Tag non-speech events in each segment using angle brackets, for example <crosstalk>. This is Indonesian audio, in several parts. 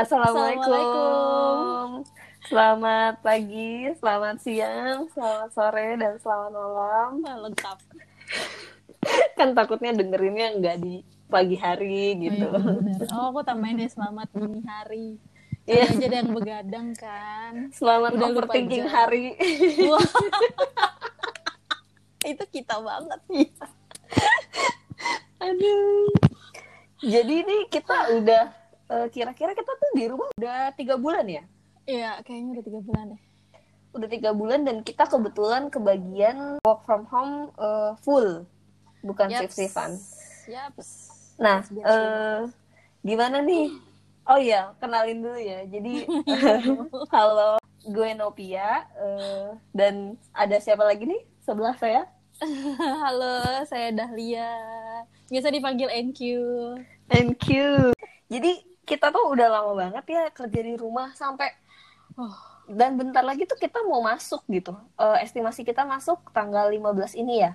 Assalamualaikum. Selamat pagi, selamat siang, selamat sore, dan selamat malam. Lengkap. <laughs> Kan takutnya dengerinnya nggak di pagi hari Oh, gitu. iya, bener. oh aku tambahin deh selamat dini hari. Iya. Iya. aja ada yang begadang kan. Selamat Udah overthinking hari. <laughs> Itu kita banget. <laughs> Aduh. Jadi ini kita udah kira-kira kita tuh di rumah udah tiga bulan ya. Iya, kayaknya udah tiga bulan deh. Udah tiga bulan dan kita kebetulan kebagian work from home eh, full, bukan Yaps. shift-shiftan. Yaps. Nah, eh gimana nih? Oh iya, kenalin dulu ya. Jadi, <laughs> halo, gue Novia. eh, dan ada siapa lagi nih sebelah saya? <laughs> Halo, saya Dahlia. Biasa dipanggil NQ. You. Jadi, kita tuh udah lama banget ya kerja di rumah sampai Oh, dan bentar lagi tuh kita mau masuk gitu. Eh, estimasi kita masuk tanggal 15 ini ya.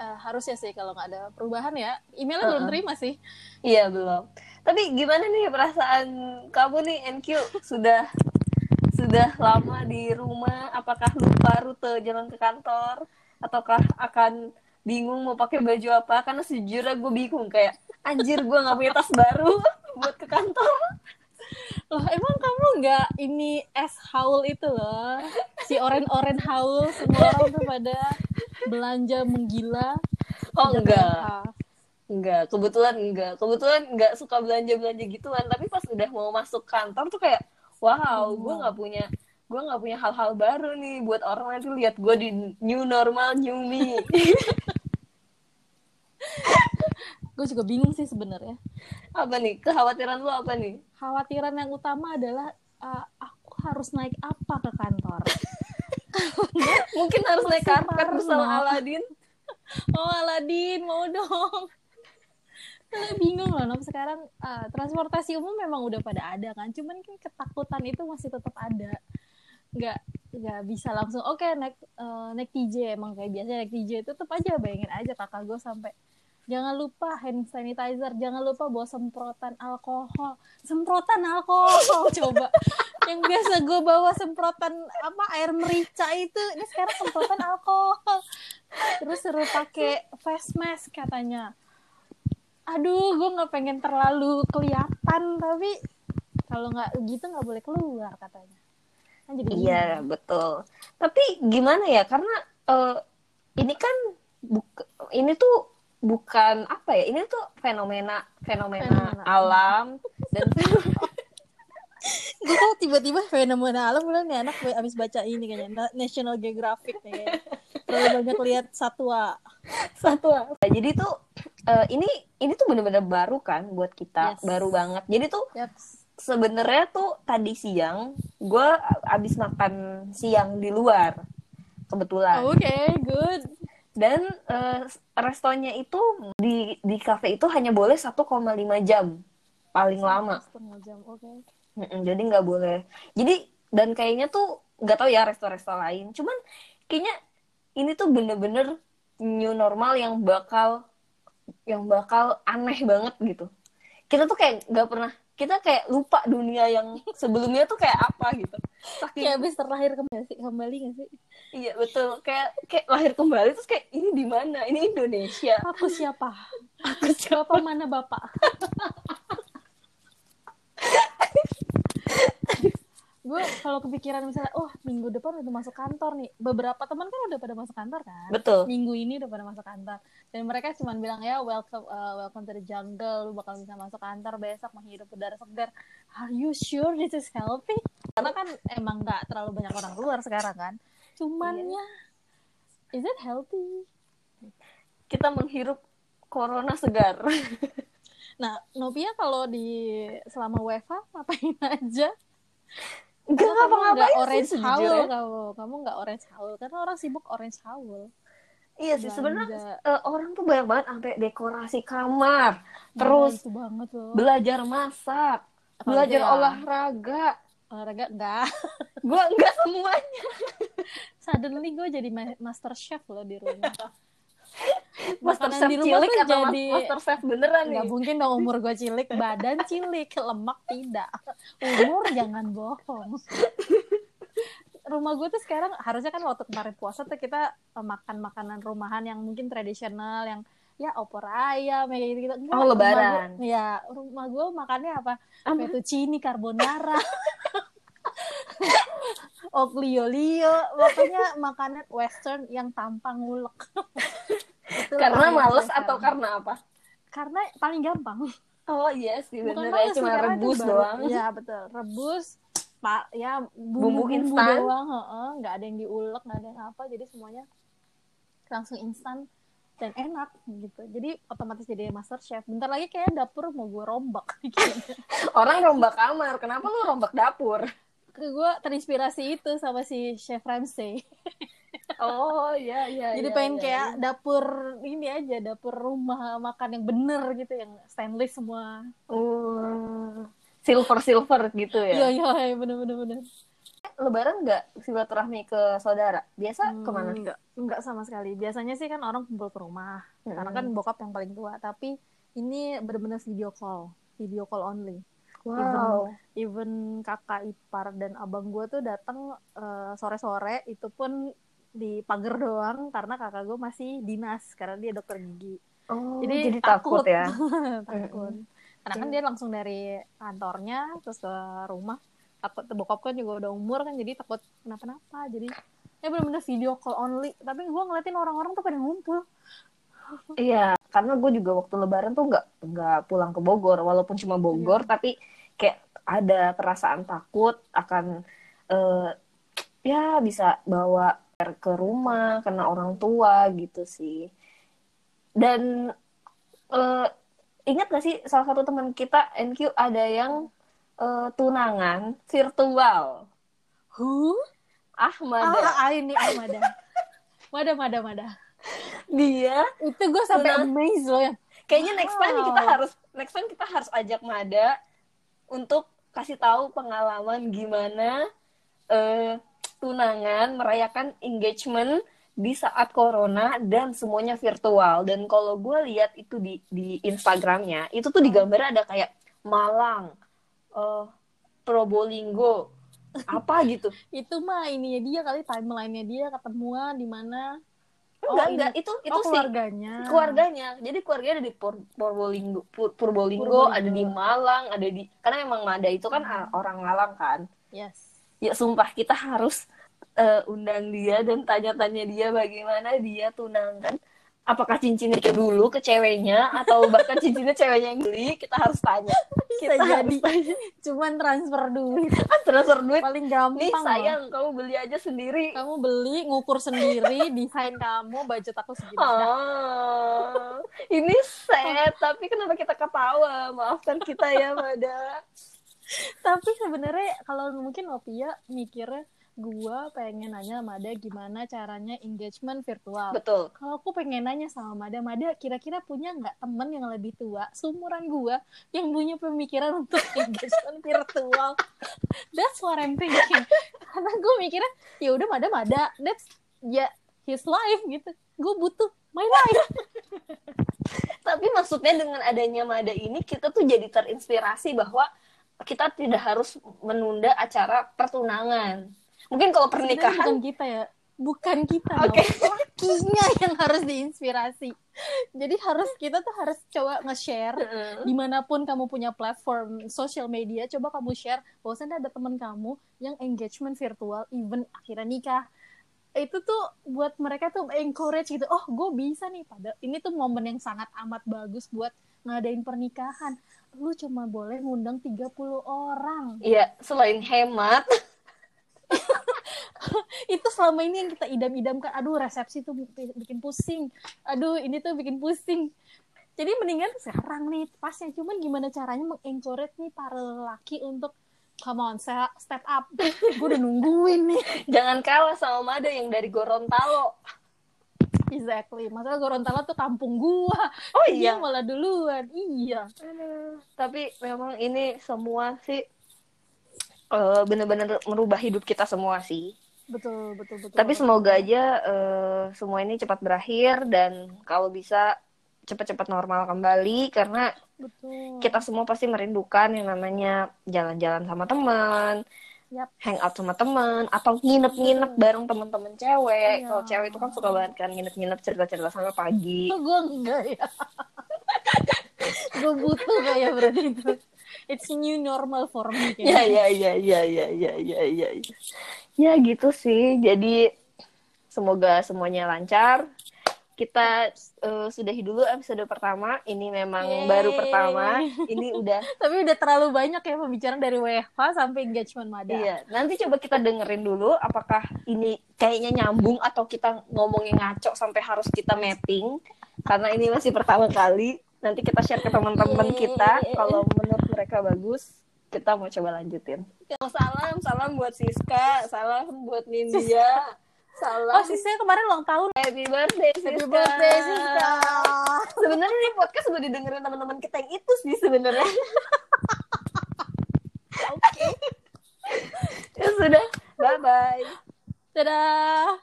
eh, harusnya sih kalau nggak ada perubahan ya. Emailnya belum Uh-uh. terima sih. Iya, belum. Tapi gimana nih perasaan kamu nih NQ sudah sudah lama di rumah? Apakah lupa rute jalan ke kantor ataukah akan bingung mau pakai baju apa? Karena sejujurnya gue bingung kayak anjir gue nggak punya tas baru <laughs> buat ke kantor. Loh, emang kamu nggak ini es haul itu loh? Si oren-oren haul, semua orang tuh pada belanja menggila. Oh enggak, enggak. Kebetulan enggak. Kebetulan enggak suka belanja-belanja gituan. Tapi pas udah mau masuk kantor tuh kayak wow, gue nggak punya gue nggak punya hal-hal baru nih buat orang nanti lihat gue di new normal new me. <laughs> Gue juga bingung sih sebenarnya. apa nih kekhawatiran lu apa nih Khawatiran yang utama adalah uh, aku harus naik apa ke kantor? <laughs> mungkin harus naik karpet bersama Aladin <laughs> Oh Aladin mau dong. Saya bingung loh, Nom. Sekarang uh, transportasi umum memang udah pada ada kan, cuman kan ketakutan itu masih tetap ada. Nggak nggak bisa langsung oke naik uh, naik TJ emang kayak biasa naik TJ itu tetap aja bayangin aja kakak gue sampai jangan lupa hand sanitizer jangan lupa bawa semprotan alkohol. Semprotan alkohol <laughs> coba. Yang biasa gue bawa semprotan apa air merica itu ini sekarang semprotan alkohol. Terus suruh pakai face mask katanya. Aduh gue nggak pengen terlalu kelihatan tapi kalau nggak gitu nggak boleh keluar katanya. Kan jadi iya betul. Tapi gimana ya karena eh, ini kan buk- ini tuh bukan apa ya ini tuh fenomena fenomena, Fenomena. alam dan <laughs> gue kok tiba-tiba fenomena alam bilang nih anak abis baca ini kayaknya Na- National Geographic nih kayaknya. terlalu banyak lihat satwa satu apa jadi tuh eh, ini ini tuh bener-bener baru kan buat kita Yes. baru banget jadi tuh Yaps. sebenarnya tuh tadi siang gue abis makan siang di luar kebetulan oke good dan eh, restonya itu di di kafe itu hanya boleh 1,5 jam. Paling lama. setengah jam oke. Mm-mm, jadi nggak boleh. Jadi dan kayaknya tuh nggak tahu ya resto-resto lain. Cuman kayaknya ini tuh bener-bener new normal yang bakal yang bakal aneh banget gitu. Kita tuh kayak nggak pernah kita kayak lupa dunia yang sebelumnya tuh kayak apa gitu. Saking kayak abis terlahir kembali kembali gak sih? Iya betul. Kayak kayak lahir kembali terus kayak ini di mana? Ini Indonesia. Aku siapa? Aku siapa? Bapak mana bapak <laughs> gue kalau kepikiran misalnya oh minggu depan udah masuk kantor nih. Beberapa teman kan udah pada masuk kantor kan? Betul. Minggu ini udah pada masuk kantor. Dan mereka cuma bilang ya welcome uh, welcome to the jungle. Lu bakal bisa masuk kantor besok menghirup udara segar. Are you sure this is healthy? Karena kan emang nggak terlalu banyak orang keluar sekarang kan? Cuman Iya. ya is it healthy? Kita menghirup corona segar. <laughs> Nah Novia kalau di selama WFH ngapain aja Enggak ngapa-ngapain sih orange haul sejujurnya. kamu? Kamu nggak orange haul karena orang sibuk orange haul. Iya sih sebenarnya eh, orang tuh banyak banget sampai dekorasi kamar, terus Nah, itu banget loh. belajar masak, Apalagi belajar ya, olahraga. olahraga? Enggak Gua enggak semuanya. <laughs> suddenly gue jadi ma- master chef loh di rumah <laughs> <laughs> Master chef di rumah cilik atau jadi master chef beneran nggak nih mungkin dong umur gue cilik badan cilik lemak tidak. Umur jangan bohong. Rumah gue tuh sekarang harusnya kan waktu kemarin puasa tuh kita eh, makan makanan rumahan yang mungkin tradisional yang ya opor ayam kayak gitu gitu Oh, lebaran. ya rumah gue makannya apa? Fettuccine carbonara. <laughs> Oglio olio pokoknya makanan western yang tanpa ngulek Itu <laughs> karena makanan males gue atau sekarang. karena apa? Karena paling gampang. Oh iya sih bukan bener. ya sih, cuma rebus doang. Iya betul. Rebus pak ya Bumbu bumbu bumbu instan. doang nggak ada yang diulek nggak ada yang apa. Jadi semuanya langsung instan dan enak gitu. Jadi otomatis jadi master chef. Bentar lagi kayak dapur mau gue rombak. <laughs> Orang rombak kamar. Kenapa lu rombak dapur gue terinspirasi itu sama si chef Ramsay <laughs> oh iya iya jadi iya, pengen iya, kayak iya. dapur ini aja dapur rumah makan yang bener gitu yang stainless semua Oh, silver silver gitu iya ya iya bener bener bener lebaran nggak silaturahmi ke saudara biasa Hmm, ke mana Enggak, enggak sama sekali. Biasanya sih kan orang kumpul ke rumah. Karena kan Hmm. bokap yang paling tua. Tapi ini benar-benar video call. Video call only. wow Even kakak ipar dan abang gue tuh datang eh, sore-sore. Itu pun di pagar doang. Karena kakak gue masih dinas. Karena dia dokter gigi. oh, Jadi jadi, takut, takut. ya <laughs> Takut. Karena kan dia langsung dari kantornya. Terus ke rumah. Takut bokap kan juga udah umur kan. Jadi takut kenapa-napa. Jadi ya benar-benar video call only. Tapi gue ngeliatin orang-orang tuh pada ngumpul. Iya, karena gue juga waktu Lebaran tuh nggak nggak pulang ke Bogor, walaupun cuma Bogor, tapi kayak ada perasaan takut akan eh, ya bisa bawa ke rumah karena orang tua gitu sih. Dan eh, ingat gak sih salah satu teman kita NQ ada yang eh, tunangan virtual. Who? Ahmad, Ah, ah, ini ah, Mada. Mada, Mada, dia Itu gue sampai amazed loh ya. Kayaknya next time kita harus next time kita harus ajak Mada untuk kasih tahu pengalaman gimana eh, tunangan merayakan engagement di saat corona dan semuanya virtual dan kalau gue lihat itu di di Instagramnya itu tuh di gambarnya ada kayak Malang, eh, Probolinggo, apa gitu. <laughs> Itu mah ininya dia kali timelinenya dia ketemuan di mana. Oh, Enggak ini- enggak itu itu oh, sih keluarganya. keluarganya jadi keluarganya ada di Pur- Purbolinggo Pur- Purbolinggo Purbolinggo. ada di Malang ada di karena emang Mada itu kan Hmm. orang Malang kan Yes. ya sumpah kita harus eh, undang dia dan tanya-tanya dia bagaimana dia tunangan apakah cincinnya ke dulu ke ceweknya atau bahkan cincinnya ceweknya yang beli kita harus tanya Bisa kita jadi. harus tanya Cuman transfer duit. kan <laughs> transfer duit Paling gampang. nih loh. sayang kamu beli aja sendiri Kamu beli, ngukur sendiri, <laughs> desain kamu, budget aku segini. Oh, ini sad, tapi kenapa kita ketawa? Maafkan kita ya, Mada. <laughs> Tapi sebenarnya kalau mungkin Opia mikirnya gua pengen nanya sama Mada gimana caranya engagement virtual. Betul. Kalau aku pengen nanya sama Mada, Mada kira-kira punya nggak temen yang lebih tua, seumuran gua, yang punya pemikiran untuk <laughs> engagement virtual? That's what I'm thinking. Karena gue mikirnya, ya udah Mada, Mada, that's ya his life gitu. Gue butuh my life. <laughs> Tapi maksudnya dengan adanya Mada ini, kita tuh jadi terinspirasi bahwa kita tidak harus menunda acara pertunangan. Mungkin kalau Sebenarnya pernikahan, bukan kita ya, bukan kita, Oke. dong. <laughs> lakinya yang harus diinspirasi. Jadi harus kita tuh harus coba nge-share Heeh. di mana pun kamu punya platform social media, coba kamu share bahwasannya ada teman kamu yang engagement virtual, even akhirnya nikah. Itu tuh buat mereka tuh encourage gitu. Oh, gue bisa nih. Pada ini tuh momen yang sangat amat bagus buat ngadain pernikahan. Lu cuma boleh ngundang 30 orang. Iya, selain hemat, <laughs> <laughs> Itu selama ini yang kita idam-idamkan. Aduh, resepsi tuh bikin pusing. Aduh, ini tuh bikin pusing. Jadi mendingan sekarang nih pasnya. Cuman gimana caranya mengencourage nih para lelaki untuk come on, se- step up. <laughs> Gue udah nungguin nih. jangan kalah sama Mada yang dari Gorontalo. Exactly. Masalah Gorontalo tuh kampung gua. Oh Dia iya. malah duluan. Iya. Aduh, Tapi memang ini semua sih eh, bener-bener merubah hidup kita semua sih. Betul, betul, betul. Tapi semoga aja eh, semua ini cepat berakhir dan kalau bisa cepat-cepat normal kembali karena betul kita semua pasti merindukan yang namanya jalan-jalan sama teman, Yap. hangout sama teman, atau nginep-nginep bareng teman-teman cewek. Iya. Kalau cewek itu kan suka banget kan nginep-nginep cerita-cerita sampai pagi. gue enggak ya <laughs> gue butuh kayak berarti itu it's new normal for me Ya kayaknya. ya ya ya ya ya ya ya. Ya gitu sih. Jadi semoga semuanya lancar. Kita eh, sudahi dulu episode pertama. Ini memang Yeay. baru pertama. Ini udah <laughs> tapi udah terlalu banyak ya pembicaraan dari WFH sampai engagement mada Iya, nanti coba kita dengerin dulu apakah ini kayaknya nyambung atau kita ngomongnya ngaco sampai harus kita mapping. Karena ini masih pertama kali. Nanti kita share ke teman-teman kita. Kalau menurut mereka bagus kita mau coba lanjutin. Oh, salam salam buat Siska salam buat Nindya <laughs> salam. Oh Siska kemarin ulang tahun. Happy birthday Siska. happy birthday Siska. Sebenarnya nih podcast gue didengerin teman-teman kita yang itu sih sebenarnya. Oke. Okay. <laughs> ya sudah bye bye dadah.